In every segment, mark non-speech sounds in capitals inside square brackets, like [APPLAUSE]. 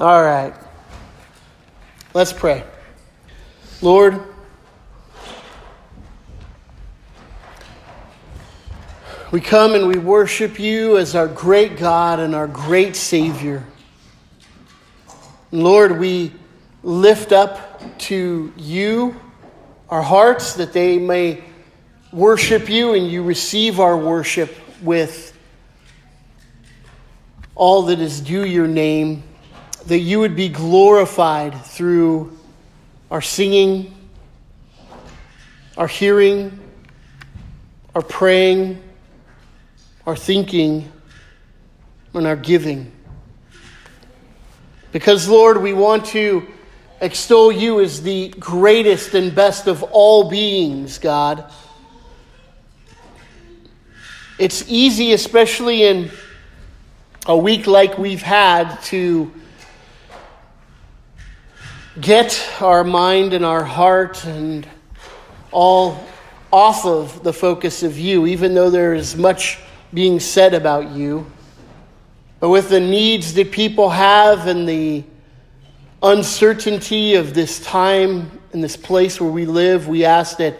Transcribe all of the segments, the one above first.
All right. Let's pray. Lord, we come and we worship you as our great God and our great Savior. Lord, we lift up to you our hearts that they may worship you and you receive our worship with all that is due your name that you would be glorified through our singing, our hearing, our praying, our thinking, and our giving. Because, Lord, we want to extol you as the greatest and best of all beings, God. It's easy, especially in a week like we've had, to get our mind and our heart and all off of the focus of you, even though there is much being said about you. But with the needs that people have and the uncertainty of this time and this place where we live, we ask that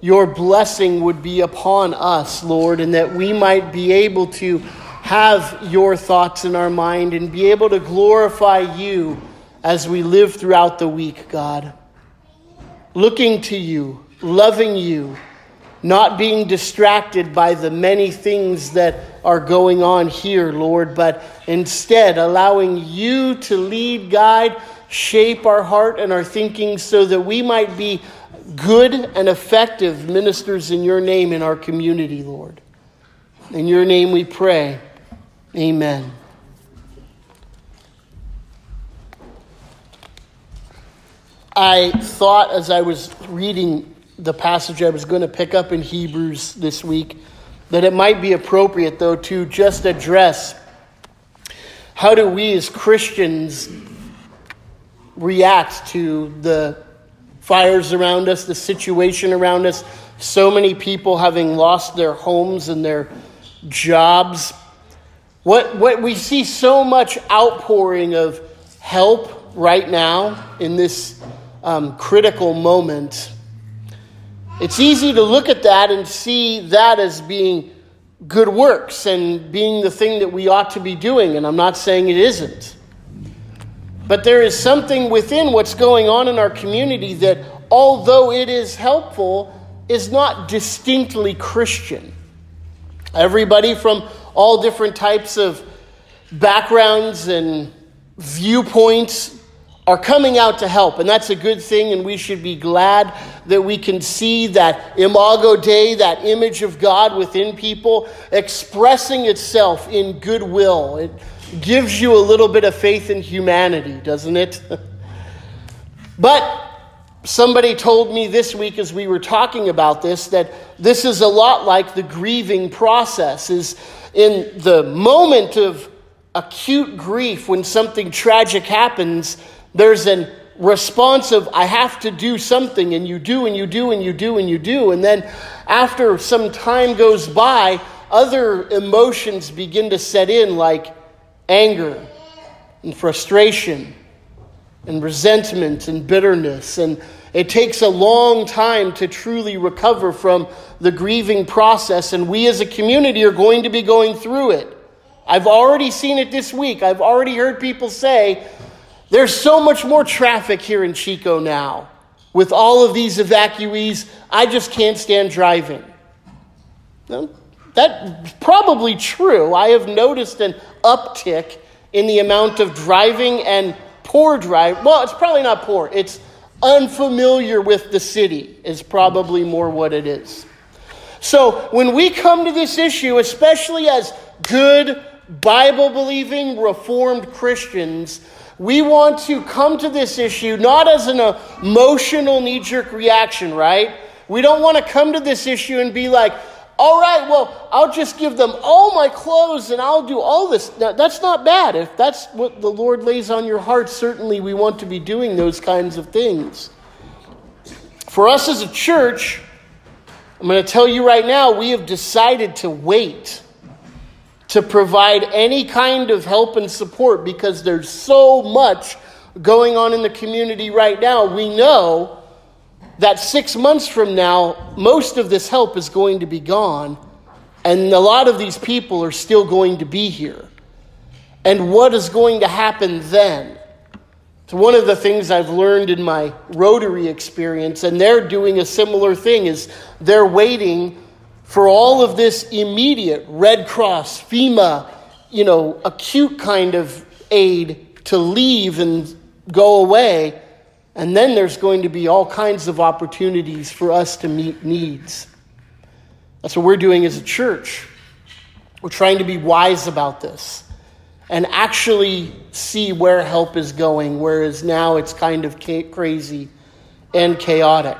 your blessing would be upon us, Lord, and that we might be able to have your thoughts in our mind and be able to glorify you as we live throughout the week, God. Looking to you, loving you, not being distracted by the many things that are going on here, Lord, but instead allowing you to lead, guide, shape our heart and our thinking so that we might be good and effective ministers in your name in our community, Lord. In your name we pray. Amen. I thought as I was reading the passage I was going to pick up in Hebrews this week that it might be appropriate, though, to just address how do we as Christians react to the fires around us, the situation around us, so many people having lost their homes and their jobs. What, what we see so much outpouring of help right now in this um, critical moment, it's easy to look at that and see that as being good works and being the thing that we ought to be doing. And I'm not saying it isn't. But there is something within what's going on in our community that, although it is helpful, is not distinctly Christian. Everybody from all different types of backgrounds and viewpoints are coming out to help, and that's a good thing, and we should be glad that we can see that imago Dei, that image of God within people, expressing itself in goodwill. It gives you a little bit of faith in humanity, doesn't it? [LAUGHS] but somebody told me this week as we were talking about this that this is a lot like the grieving process is in the moment of acute grief when something tragic happens there's an response of, I have to do something, and you do, and you do, and you do, and you do. And then after some time goes by, other emotions begin to set in, like anger and frustration and resentment and bitterness. And it takes a long time to truly recover from the grieving process, and we as a community are going to be going through it. I've already seen it this week. I've already heard people say, there's so much more traffic here in Chico now. With all of these evacuees, I just can't stand driving. That's probably true. I have noticed an uptick in the amount of driving and poor drive. Well, it's probably not poor. It's unfamiliar with the city is probably more what it is. So when we come to this issue, especially as good Bible believing Reformed Christians, we want to come to this issue not as an emotional knee jerk reaction, right? We don't want to come to this issue and be like, all right, well, I'll just give them all my clothes and I'll do all this. Now, that's not bad. If that's what the Lord lays on your heart, certainly we want to be doing those kinds of things. For us as a church, I'm going to tell you right now, we have decided to wait. To provide any kind of help and support because there's so much going on in the community right now. We know that six months from now, most of this help is going to be gone, and a lot of these people are still going to be here. And what is going to happen then? So one of the things I've learned in my Rotary experience, and they're doing a similar thing, is they're waiting for all of this immediate Red Cross, FEMA, you know, acute kind of aid to leave and go away and then there's going to be all kinds of opportunities for us to meet needs. That's what we're doing as a church. We're trying to be wise about this and actually see where help is going, whereas now it's kind of crazy and chaotic.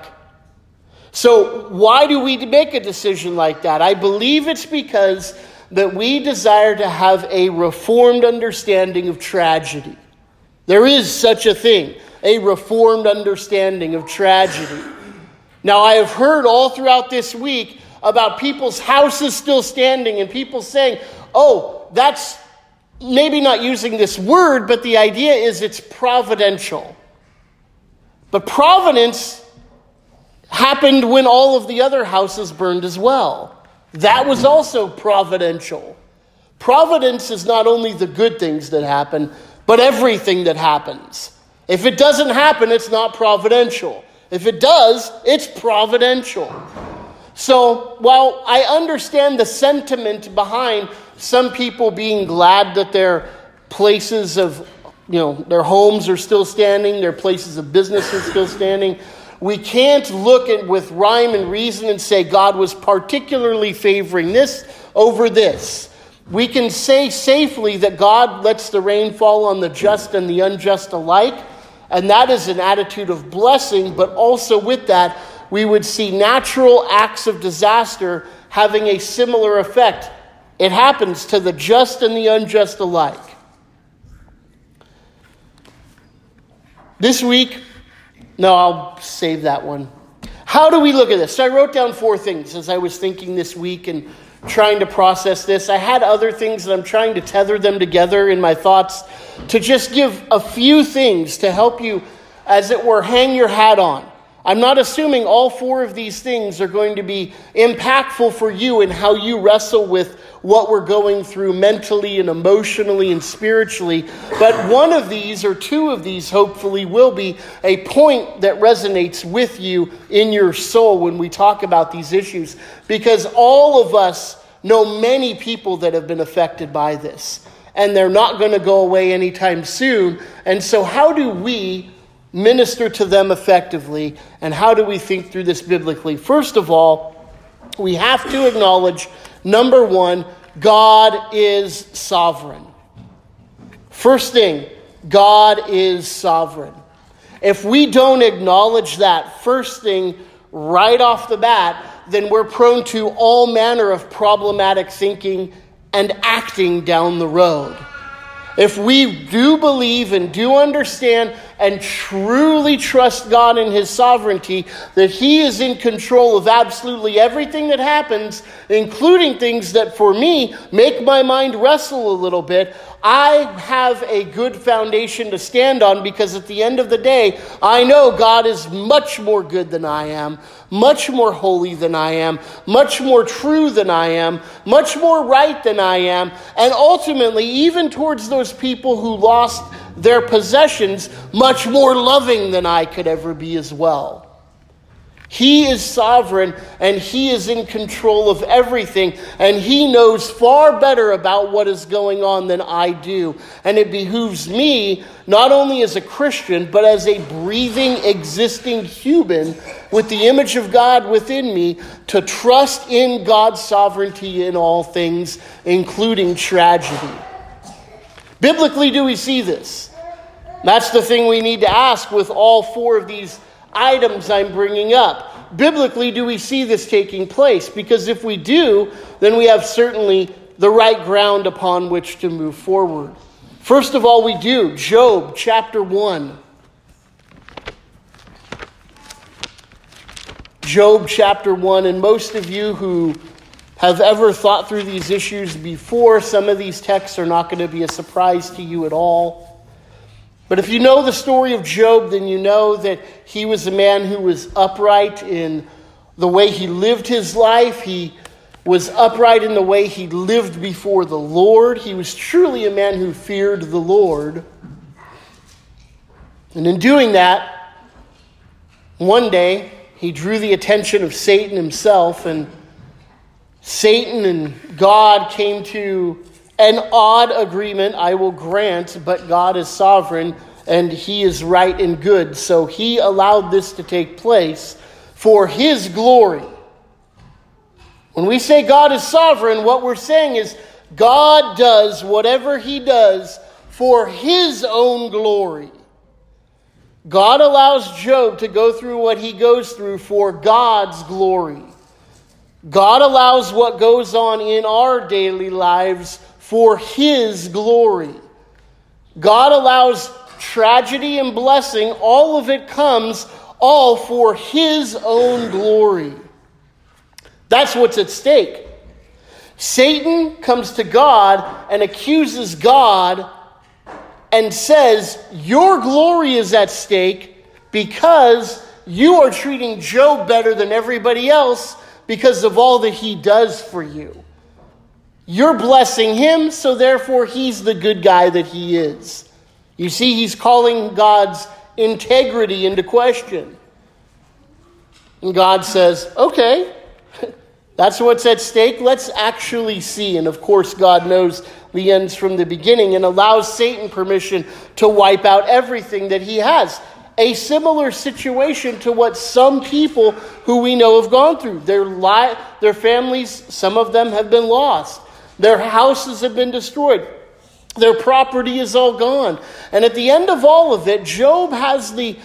So, why do we make a decision like that? I believe it's because that we desire to have a reformed understanding of tragedy. There is such a thing a reformed understanding of tragedy. Now, I have heard all throughout this week about people's houses still standing and people saying, oh, that's maybe not using this word, but the idea is it's providential. But providence happened when all of the other houses burned as well. That was also providential. Providence is not only the good things that happen, but everything that happens. If it doesn't happen, it's not providential. If it does, it's providential. So while I understand the sentiment behind some people being glad that their places of, you know, their homes are still standing, their places of business are still standing, we can't look at with rhyme and reason and say God was particularly favoring this over this. We can say safely that God lets the rain fall on the just and the unjust alike and that is an attitude of blessing, but also with that, we would see natural acts of disaster having a similar effect. It happens to the just and the unjust alike. This week, no, I'll save that one. How do we look at this? So I wrote down four things as I was thinking this week and trying to process this. I had other things that I'm trying to tether them together in my thoughts to just give a few things to help you, as it were, hang your hat on. I'm not assuming all four of these things are going to be impactful for you in how you wrestle with what we're going through mentally and emotionally and spiritually. But one of these, or two of these, hopefully, will be a point that resonates with you in your soul when we talk about these issues. Because all of us know many people that have been affected by this and they're not going to go away anytime soon. And so, how do we minister to them effectively, and how do we think through this biblically? First of all, we have to acknowledge number one, God is sovereign. First thing, God is sovereign. If we don't acknowledge that first thing right off the bat, then we're prone to all manner of problematic thinking and acting down the road. If we do believe and do understand and truly trust God in His sovereignty, that He is in control of absolutely everything that happens, including things that for me make my mind wrestle a little bit, I have a good foundation to stand on because at the end of the day, I know God is much more good than I am, much more holy than I am, much more true than I am, much more right than I am, and ultimately, even towards those people who lost their possessions, much more loving than I could ever be as well. He is sovereign and He is in control of everything, and He knows far better about what is going on than I do. And it behooves me, not only as a Christian, but as a breathing, existing human with the image of God within me, to trust in God's sovereignty in all things, including tragedy. Biblically, do we see this? That's the thing we need to ask with all four of these items I'm bringing up. Biblically, do we see this taking place? Because if we do, then we have certainly the right ground upon which to move forward. First of all, we do. Job chapter 1. Job chapter 1, and most of you who have ever thought through these issues before, some of these texts are not going to be a surprise to you at all. But if you know the story of Job, then you know that he was a man who was upright in the way he lived his life. He was upright in the way he lived before the Lord. He was truly a man who feared the Lord. And in doing that, one day he drew the attention of Satan himself and Satan and God came to an odd agreement, I will grant, but God is sovereign and he is right and good. So he allowed this to take place for his glory. When we say God is sovereign, what we're saying is God does whatever he does for his own glory. God allows Job to go through what he goes through for God's glory. God allows what goes on in our daily lives for His glory. God allows tragedy and blessing, all of it comes all for His own glory. That's what's at stake. Satan comes to God and accuses God and says, Your glory is at stake because you are treating Job better than everybody else because of all that he does for you. You're blessing him, so therefore he's the good guy that he is. You see, he's calling God's integrity into question. And God says, okay, [LAUGHS] that's what's at stake. Let's actually see. And of course, God knows the ends from the beginning and allows Satan permission to wipe out everything that he has a similar situation to what some people who we know have gone through. Their, li- their families, some of them have been lost, their houses have been destroyed. Their property is all gone. And at the end of all of it, Job has the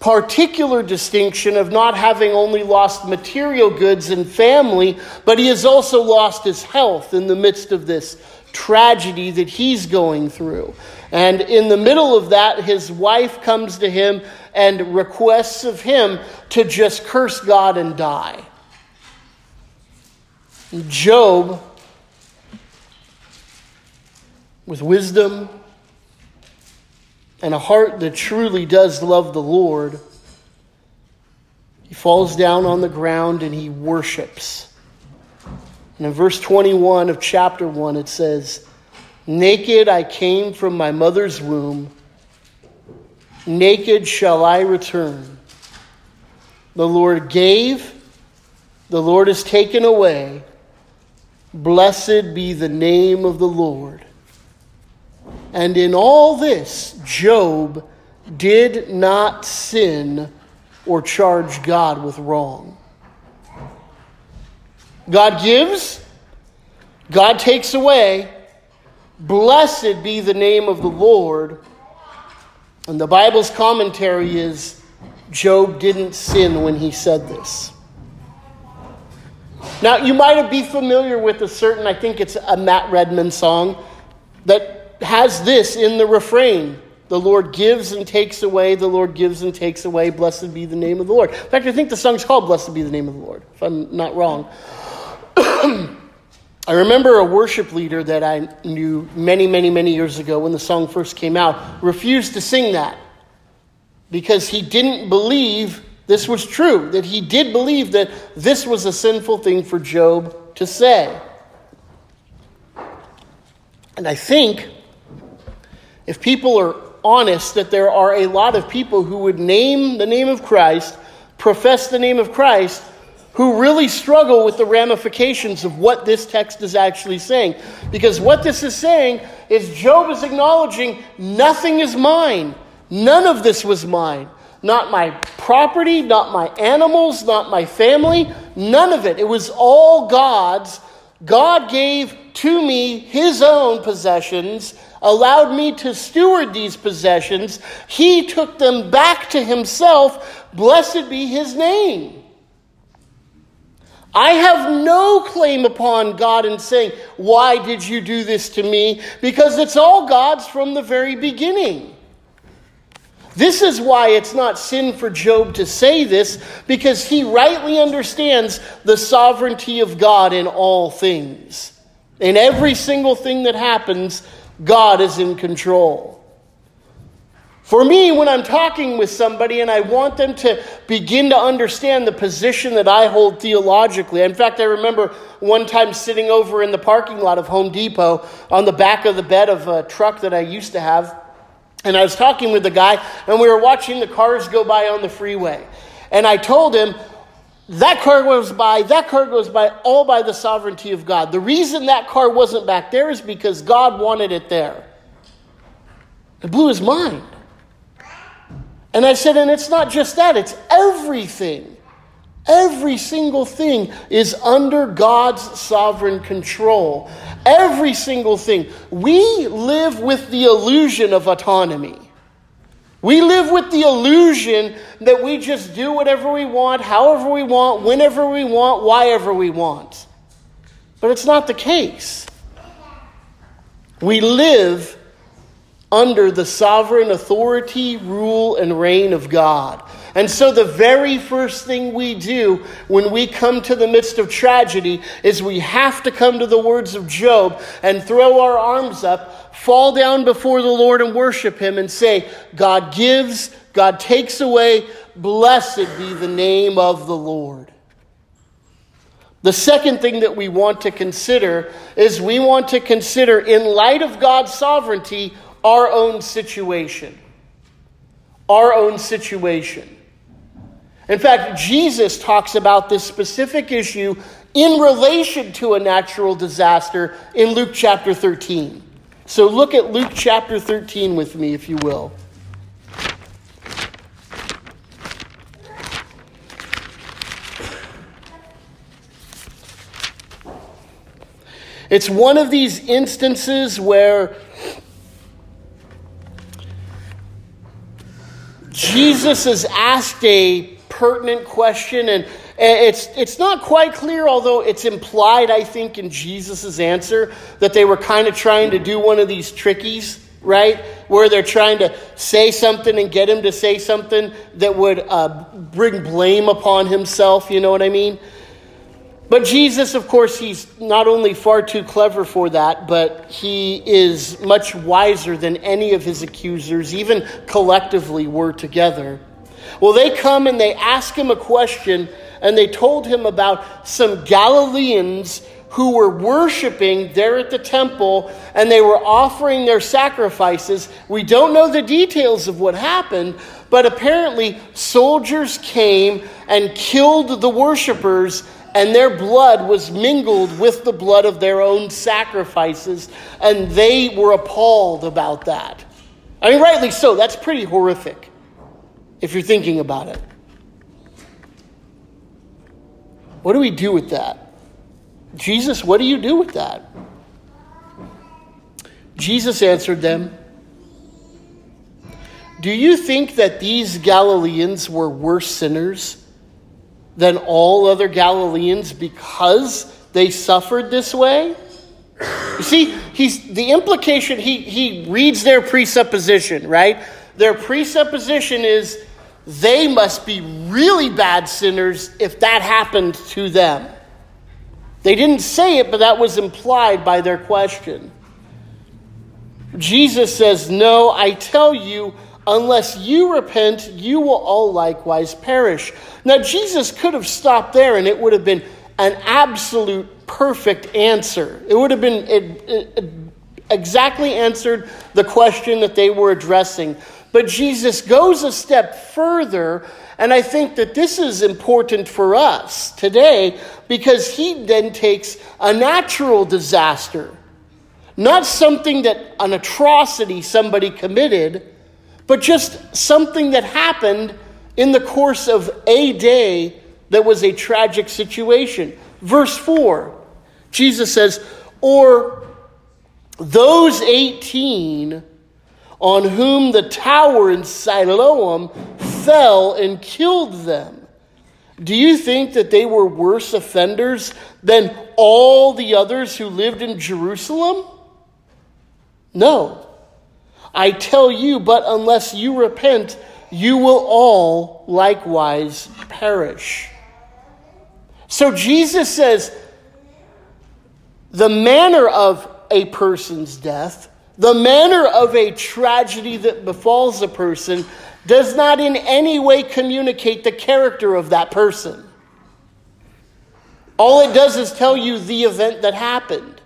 particular distinction of not having only lost material goods and family, but he has also lost his health in the midst of this tragedy that he's going through. And in the middle of that, his wife comes to him and requests of him to just curse God and die. Job, with wisdom and a heart that truly does love the Lord, he falls down on the ground and he worships. And in verse 21 of chapter 1, it says, Naked I came from my mother's womb, naked shall I return. The Lord gave, the Lord has taken away. Blessed be the name of the Lord. And in all this, Job did not sin or charge God with wrong. God gives, God takes away. Blessed be the name of the Lord. And the Bible's commentary is Job didn't sin when he said this. Now, you might be familiar with a certain, I think it's a Matt Redman song, that has this in the refrain The Lord gives and takes away, the Lord gives and takes away, blessed be the name of the Lord. In fact, I think the song's called Blessed be the name of the Lord, if I'm not wrong. [CLEARS THROAT] I remember a worship leader that I knew many, many, many years ago when the song first came out refused to sing that because he didn't believe this was true, that he did believe that this was a sinful thing for Job to say. And I think if people are honest, that there are a lot of people who would name the name of Christ, profess the name of Christ, who really struggle with the ramifications of what this text is actually saying. Because what this is saying is Job is acknowledging nothing is mine. None of this was mine. Not my property, not my animals, not my family, none of it. It was all God's. God gave to me his own possessions, allowed me to steward these possessions. He took them back to himself. Blessed be his name. I have no claim upon God in saying, Why did you do this to me? Because it's all God's from the very beginning. This is why it's not sin for Job to say this, because he rightly understands the sovereignty of God in all things. In every single thing that happens, God is in control. For me, when I'm talking with somebody and I want them to begin to understand the position that I hold theologically, in fact, I remember one time sitting over in the parking lot of Home Depot on the back of the bed of a truck that I used to have, and I was talking with the guy, and we were watching the cars go by on the freeway. And I told him, that car goes by, that car goes by, all by the sovereignty of God. The reason that car wasn't back there is because God wanted it there. It blew his mind. And I said, and it's not just that, it's everything. Every single thing is under God's sovereign control. Every single thing. We live with the illusion of autonomy. We live with the illusion that we just do whatever we want, however we want, whenever we want, whyever we want. But it's not the case. We live under the sovereign authority, rule, and reign of God. And so, the very first thing we do when we come to the midst of tragedy is we have to come to the words of Job and throw our arms up, fall down before the Lord and worship Him and say, God gives, God takes away, blessed be the name of the Lord. The second thing that we want to consider is we want to consider, in light of God's sovereignty, our own situation. Our own situation. In fact, Jesus talks about this specific issue in relation to a natural disaster in Luke chapter 13. So look at Luke chapter 13 with me, if you will. It's one of these instances where Jesus is asked a pertinent question, and it's, it's not quite clear, although it's implied, I think, in Jesus' answer that they were kind of trying to do one of these trickies, right? Where they're trying to say something and get him to say something that would uh, bring blame upon himself, you know what I mean? But Jesus, of course, he's not only far too clever for that, but he is much wiser than any of his accusers, even collectively, were together. Well, they come and they ask him a question, and they told him about some Galileans who were worshiping there at the temple and they were offering their sacrifices. We don't know the details of what happened, but apparently soldiers came and killed the worshipers and their blood was mingled with the blood of their own sacrifices, and they were appalled about that. I mean, rightly so. That's pretty horrific if you're thinking about it. What do we do with that? Jesus, what do you do with that? Jesus answered them Do you think that these Galileans were worse sinners? Than all other Galileans because they suffered this way? You see, he's the implication, he, he reads their presupposition, right? Their presupposition is they must be really bad sinners if that happened to them. They didn't say it, but that was implied by their question. Jesus says, No, I tell you, Unless you repent, you will all likewise perish. Now, Jesus could have stopped there and it would have been an absolute perfect answer. It would have been it, it, exactly answered the question that they were addressing. But Jesus goes a step further, and I think that this is important for us today because he then takes a natural disaster, not something that an atrocity somebody committed but just something that happened in the course of a day that was a tragic situation. Verse 4, Jesus says, Or those 18 on whom the tower in Siloam fell and killed them. Do you think that they were worse offenders than all the others who lived in Jerusalem? No. I tell you, but unless you repent, you will all likewise perish. So Jesus says the manner of a person's death, the manner of a tragedy that befalls a person, does not in any way communicate the character of that person. All it does is tell you the event that happened.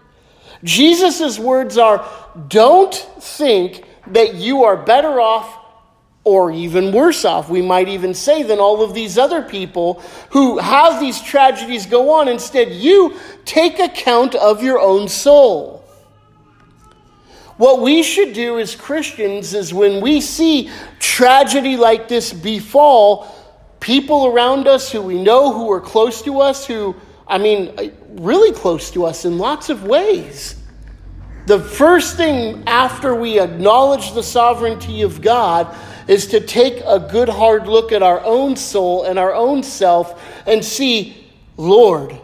Jesus' words are don't think that you are better off or even worse off, we might even say, than all of these other people who have these tragedies go on. Instead, you take account of your own soul. What we should do as Christians is when we see tragedy like this befall people around us who we know who are close to us, who, I mean, really close to us in lots of ways. The first thing after we acknowledge the sovereignty of God is to take a good hard look at our own soul and our own self and see, Lord,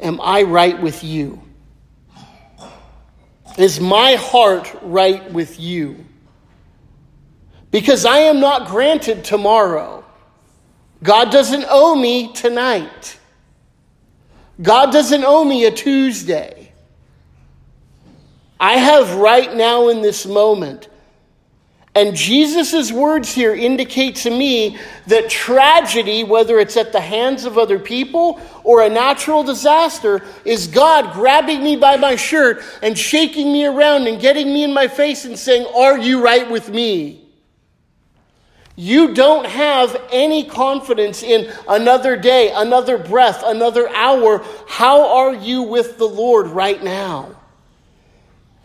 am I right with you? Is my heart right with you? Because I am not granted tomorrow. God doesn't owe me tonight. God doesn't owe me a Tuesday. I have right now in this moment and Jesus' words here indicate to me that tragedy, whether it's at the hands of other people or a natural disaster, is God grabbing me by my shirt and shaking me around and getting me in my face and saying, Are you right with me? You don't have any confidence in another day, another breath, another hour. How are you with the Lord right now?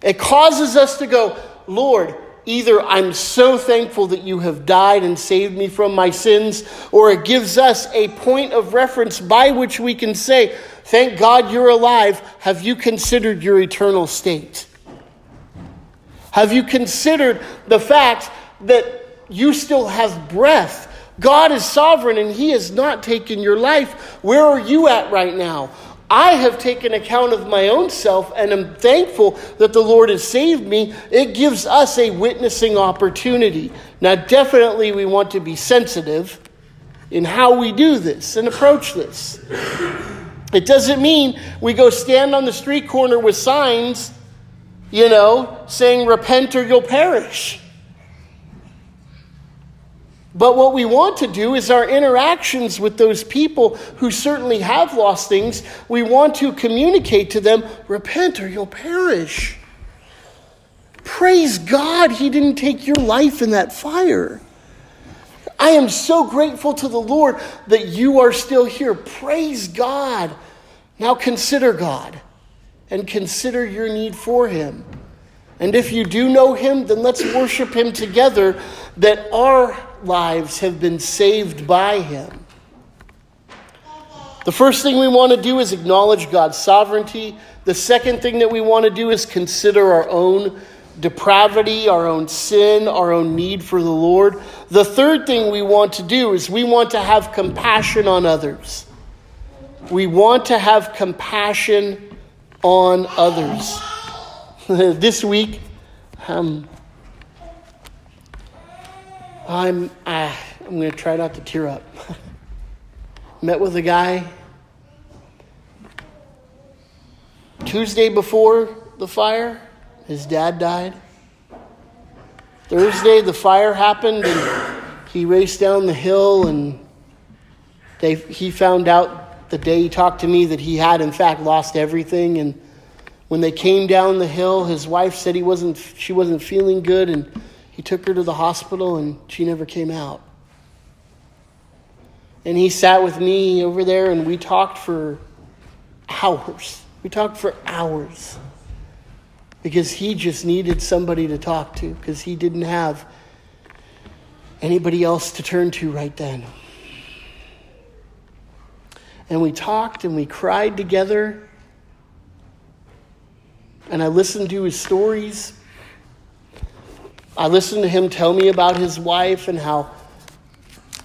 It causes us to go, Lord, either I'm so thankful that you have died and saved me from my sins, or it gives us a point of reference by which we can say, Thank God you're alive. Have you considered your eternal state? Have you considered the fact that you still have breath? God is sovereign and He has not taken your life. Where are you at right now? I have taken account of my own self and am thankful that the Lord has saved me. It gives us a witnessing opportunity. Now, definitely, we want to be sensitive in how we do this and approach this. It doesn't mean we go stand on the street corner with signs, you know, saying, Repent or you'll perish. But what we want to do is our interactions with those people who certainly have lost things, we want to communicate to them repent or you'll perish. Praise God, He didn't take your life in that fire. I am so grateful to the Lord that you are still here. Praise God. Now consider God and consider your need for Him. And if you do know Him, then let's worship Him together that our lives have been saved by him. The first thing we want to do is acknowledge God's sovereignty. The second thing that we want to do is consider our own depravity, our own sin, our own need for the Lord. The third thing we want to do is we want to have compassion on others. We want to have compassion on others. [LAUGHS] this week, um, I'm, uh, I'm going to try not to tear up. [LAUGHS] Met with a guy Tuesday before the fire. His dad died. Thursday, the fire happened, and he raced down the hill, and they, he found out the day he talked to me that he had, in fact, lost everything. And when they came down the hill, his wife said he wasn't, she wasn't feeling good, and he took her to the hospital and she never came out. And he sat with me over there and we talked for hours. We talked for hours because he just needed somebody to talk to because he didn't have anybody else to turn to right then. And we talked and we cried together. And I listened to his stories. I listened to him tell me about his wife and how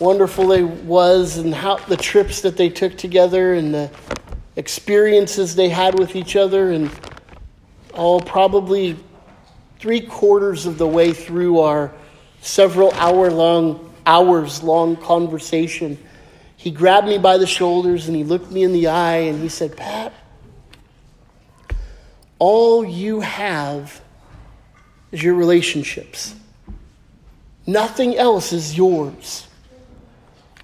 wonderful they was and how the trips that they took together and the experiences they had with each other and all probably three quarters of the way through our several hour long, hours long conversation, he grabbed me by the shoulders and he looked me in the eye and he said, Pat, all you have is your relationships. Nothing else is yours.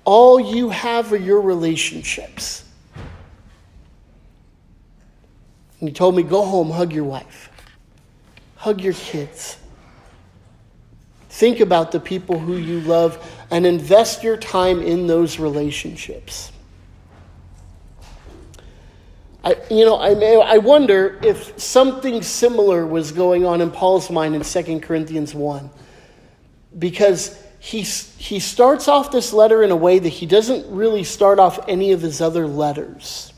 All you have are your relationships. And he told me, go home, hug your wife, hug your kids. Think about the people who you love and invest your time in those relationships. I, you know, I, may, I wonder if something similar was going on in Paul's mind in 2 Corinthians 1. Because he, he starts off this letter in a way that he doesn't really start off any of his other letters.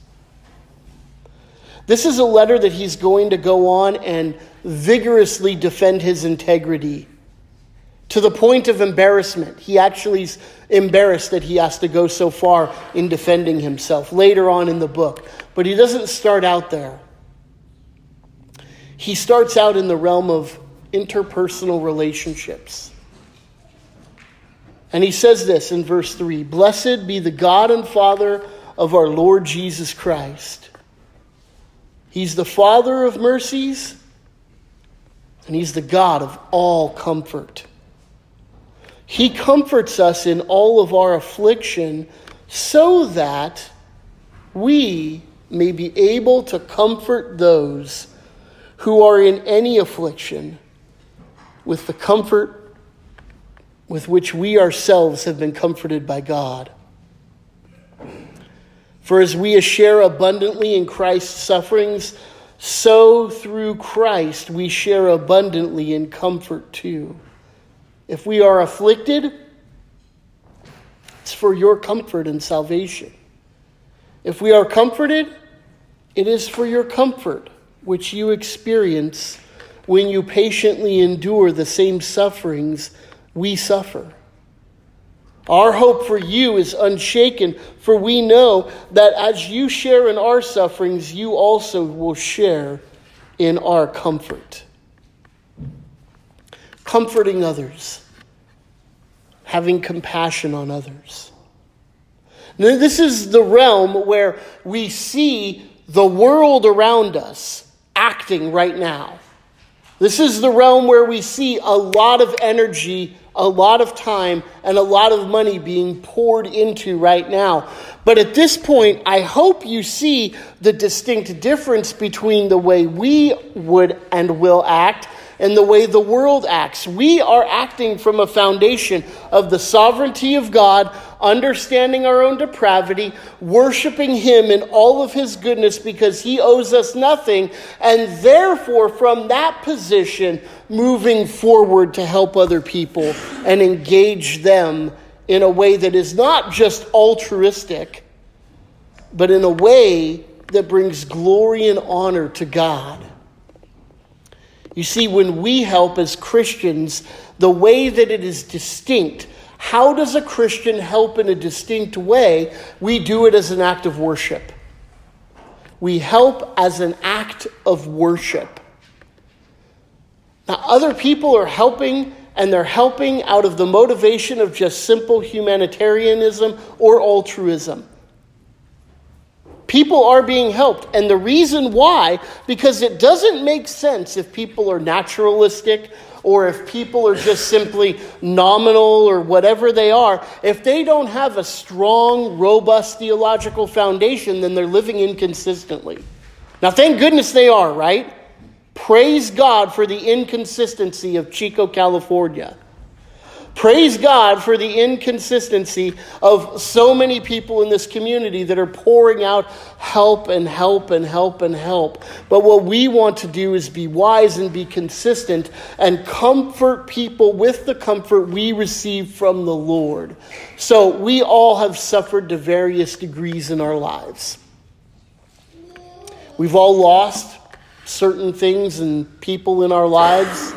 This is a letter that he's going to go on and vigorously defend his integrity to the point of embarrassment. He actually is embarrassed that he has to go so far in defending himself later on in the book. But he doesn't start out there. He starts out in the realm of interpersonal relationships. And he says this in verse 3 Blessed be the God and Father of our Lord Jesus Christ. He's the Father of mercies, and He's the God of all comfort he comforts us in all of our affliction so that we may be able to comfort those who are in any affliction with the comfort with which we ourselves have been comforted by God. For as we share abundantly in Christ's sufferings, so through Christ we share abundantly in comfort too. If we are afflicted, it's for your comfort and salvation. If we are comforted, it is for your comfort, which you experience when you patiently endure the same sufferings we suffer. Our hope for you is unshaken, for we know that as you share in our sufferings, you also will share in our comfort comforting others, having compassion on others. Now, this is the realm where we see the world around us acting right now. This is the realm where we see a lot of energy, a lot of time, and a lot of money being poured into right now. But at this point, I hope you see the distinct difference between the way we would and will act and the way the world acts. We are acting from a foundation of the sovereignty of God, understanding our own depravity, worshiping Him in all of His goodness because He owes us nothing, and therefore, from that position, moving forward to help other people and engage them in a way that is not just altruistic, but in a way that brings glory and honor to God. You see, when we help as Christians, the way that it is distinct, how does a Christian help in a distinct way? We do it as an act of worship. We help as an act of worship. Now, other people are helping, and they're helping out of the motivation of just simple humanitarianism or altruism. People are being helped. And the reason why, because it doesn't make sense if people are naturalistic or if people are just simply nominal or whatever they are. If they don't have a strong, robust theological foundation, then they're living inconsistently. Now, thank goodness they are, right? Praise God for the inconsistency of Chico, California. Praise God for the inconsistency of so many people in this community that are pouring out help and help and help and help. But what we want to do is be wise and be consistent and comfort people with the comfort we receive from the Lord. So we all have suffered to various degrees in our lives. We've all lost certain things and people in our lives.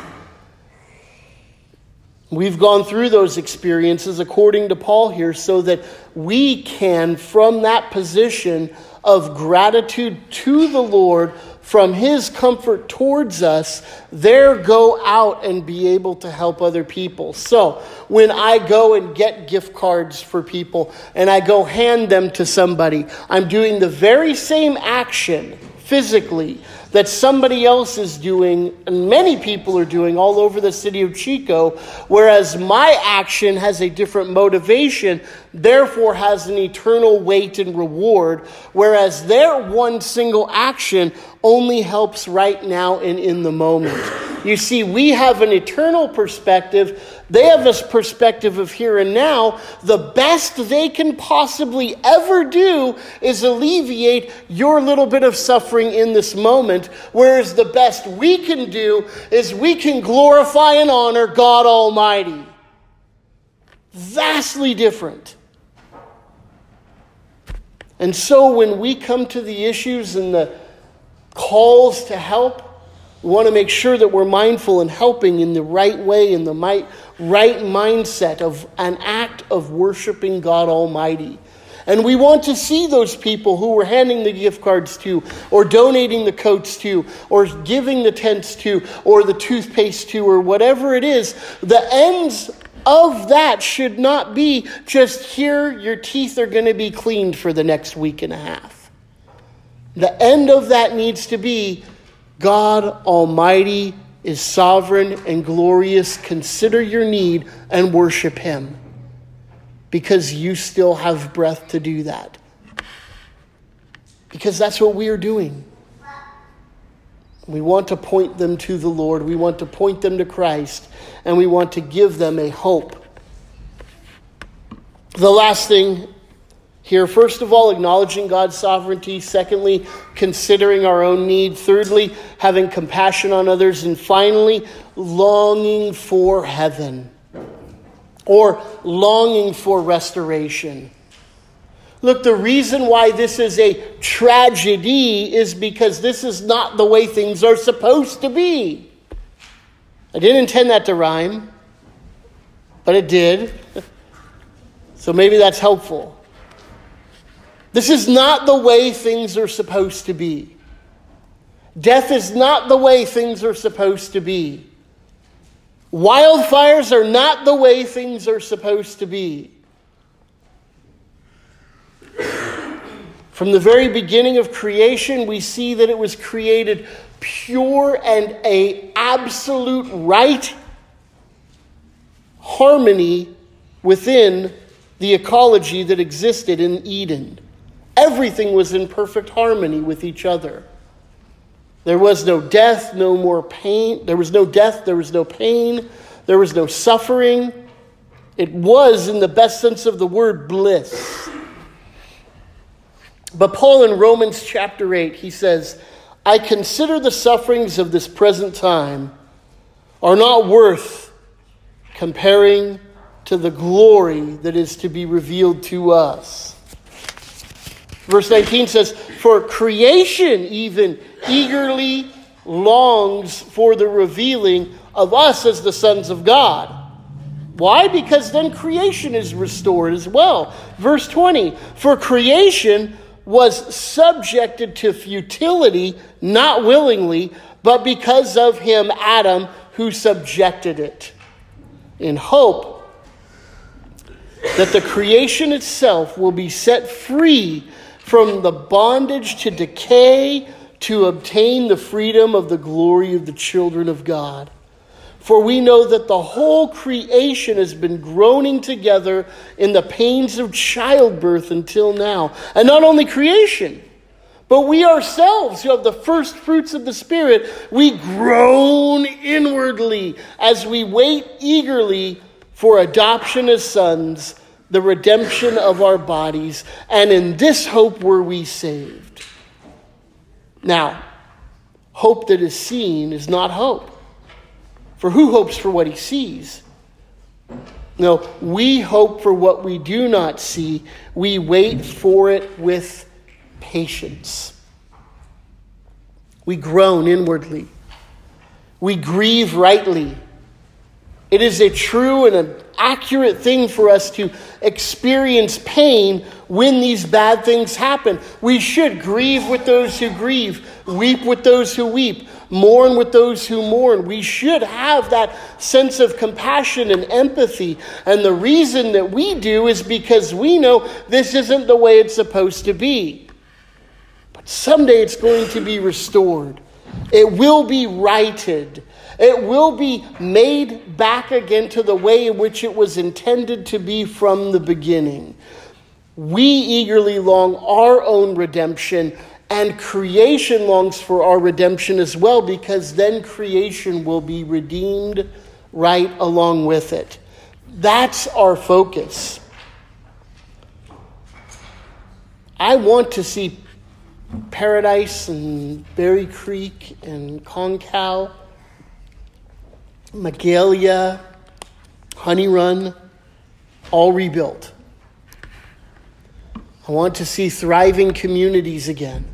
We've gone through those experiences according to Paul here so that we can, from that position of gratitude to the Lord from His comfort towards us, there go out and be able to help other people. So when I go and get gift cards for people and I go hand them to somebody, I'm doing the very same action physically that somebody else is doing, and many people are doing all over the city of Chico, whereas my action has a different motivation, therefore has an eternal weight and reward, whereas their one single action only helps right now and in the moment. You see, we have an eternal perspective. They have a perspective of here and now. The best they can possibly ever do is alleviate your little bit of suffering in this moment, whereas the best we can do is we can glorify and honor God Almighty. Vastly different. And so when we come to the issues and the calls to help. We want to make sure that we're mindful and helping in the right way, in the right mindset of an act of worshiping God Almighty. And we want to see those people who we're handing the gift cards to, or donating the coats to, or giving the tents to, or the toothpaste to, or whatever it is. The ends of that should not be just here, your teeth are going to be cleaned for the next week and a half. The end of that needs to be God Almighty is sovereign and glorious. Consider your need and worship Him because you still have breath to do that. Because that's what we are doing. We want to point them to the Lord, we want to point them to Christ, and we want to give them a hope. The last thing here, first of all, acknowledging God's sovereignty. Secondly, considering our own need. Thirdly, having compassion on others. And finally, longing for heaven or longing for restoration. Look, the reason why this is a tragedy is because this is not the way things are supposed to be. I didn't intend that to rhyme, but it did. [LAUGHS] So maybe that's helpful. This is not the way things are supposed to be. Death is not the way things are supposed to be. Wildfires are not the way things are supposed to be. From the very beginning of creation, we see that it was created pure and a absolute right harmony within the ecology that existed in Eden. Everything was in perfect harmony with each other. There was no death, no more pain. There was no death, there was no pain, there was no suffering. It was, in the best sense of the word, bliss. But Paul in Romans chapter 8, he says, I consider the sufferings of this present time are not worth comparing to the glory that is to be revealed to us. Verse 19 says, For creation even eagerly longs for the revealing of us as the sons of God. Why? Because then creation is restored as well. Verse 20 For creation was subjected to futility, not willingly, but because of him, Adam, who subjected it, in hope that the creation itself will be set free from the bondage to decay to obtain the freedom of the glory of the children of God. For we know that the whole creation has been groaning together in the pains of childbirth until now. And not only creation, but we ourselves, who have the first fruits of the Spirit, we groan inwardly as we wait eagerly for adoption as sons the redemption of our bodies, and in this hope were we saved. Now, hope that is seen is not hope. For who hopes for what he sees? No, we hope for what we do not see. We wait for it with patience. We groan inwardly. We grieve rightly. It is a true and a accurate thing for us to experience pain when these bad things happen. We should grieve with those who grieve, weep with those who weep, mourn with those who mourn. We should have that sense of compassion and empathy. And the reason that we do is because we know this isn't the way it's supposed to be. But someday it's going to be restored, it will be righted. It will be made back again to the way in which it was intended to be from the beginning. We eagerly long our own redemption, and creation longs for our redemption as well, because then creation will be redeemed right along with it. That's our focus. I want to see Paradise and Berry Creek and Concow Magalia, Honey Run, all rebuilt. I want to see thriving communities again.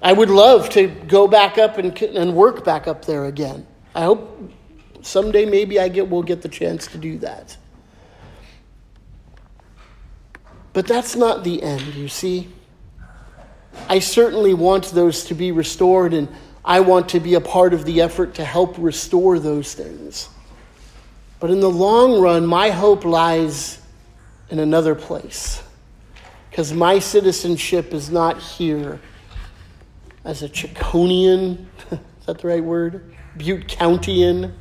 I would love to go back up and, and work back up there again. I hope someday maybe I get will get the chance to do that. But that's not the end, you see. I certainly want those to be restored and I want to be a part of the effort to help restore those things. But in the long run, my hope lies in another place. Because my citizenship is not here as a Chiconian, [LAUGHS] is that the right word? Butte Countyan,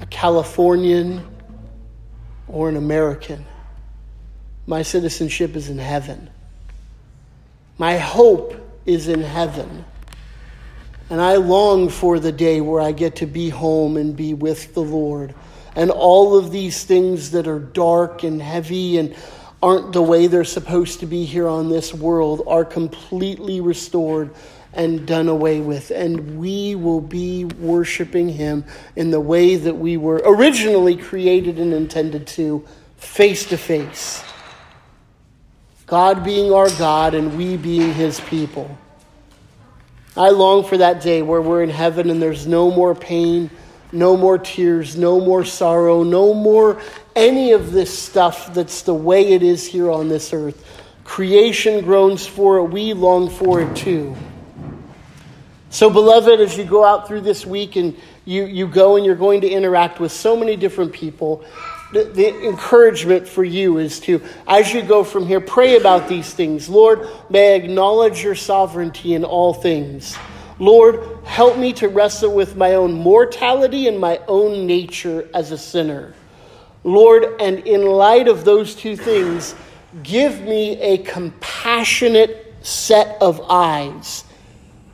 a Californian, or an American. My citizenship is in heaven. My hope is in heaven. And I long for the day where I get to be home and be with the Lord. And all of these things that are dark and heavy and aren't the way they're supposed to be here on this world are completely restored and done away with. And we will be worshiping Him in the way that we were originally created and intended to, face to face. God being our God and we being His people. I long for that day where we're in heaven and there's no more pain, no more tears, no more sorrow, no more any of this stuff that's the way it is here on this earth. Creation groans for it, we long for it too. So, beloved, as you go out through this week and you, you go and you're going to interact with so many different people, the, the, encouragement for you is to, as you go from here, pray about these things. Lord, may I acknowledge your sovereignty in all things. Lord, help me to wrestle with my own mortality and my own nature as a sinner. Lord, and in light of those two things, give me a compassionate set of eyes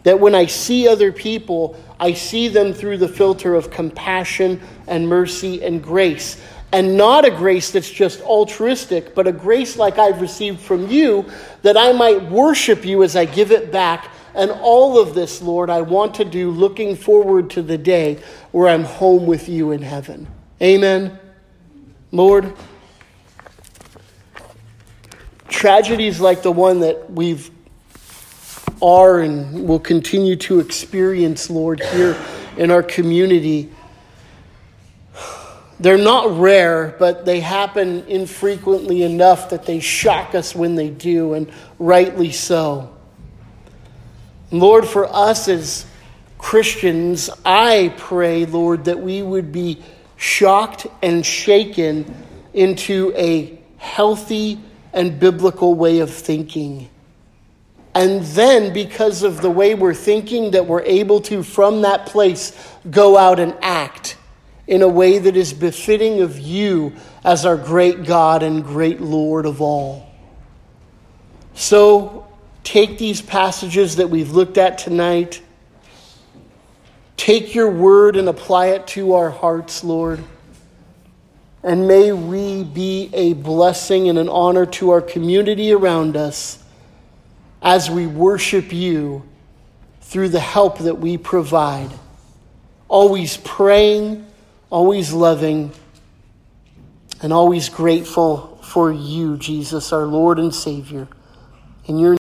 that when I see other people, I see them through the filter of compassion and mercy and grace and not a grace that's just altruistic, but a grace like I've received from you, that I might worship you as I give it back. And all of this, Lord, I want to do looking forward to the day where I'm home with you in heaven. Amen. Lord, tragedies like the one that we've are and will continue to experience, Lord, here in our community they're not rare, but they happen infrequently enough that they shock us when they do, and rightly so. Lord, for us as Christians, I pray, Lord, that we would be shocked and shaken into a healthy and biblical way of thinking. And then, because of the way we're thinking, that we're able to, from that place, go out and act in a way that is befitting of you as our great God and great Lord of all. So take these passages that we've looked at tonight, take your word and apply it to our hearts, Lord. And may we be a blessing and an honor to our community around us as we worship you through the help that we provide. Always praying always loving, and always grateful for you, Jesus, our Lord and Savior. In your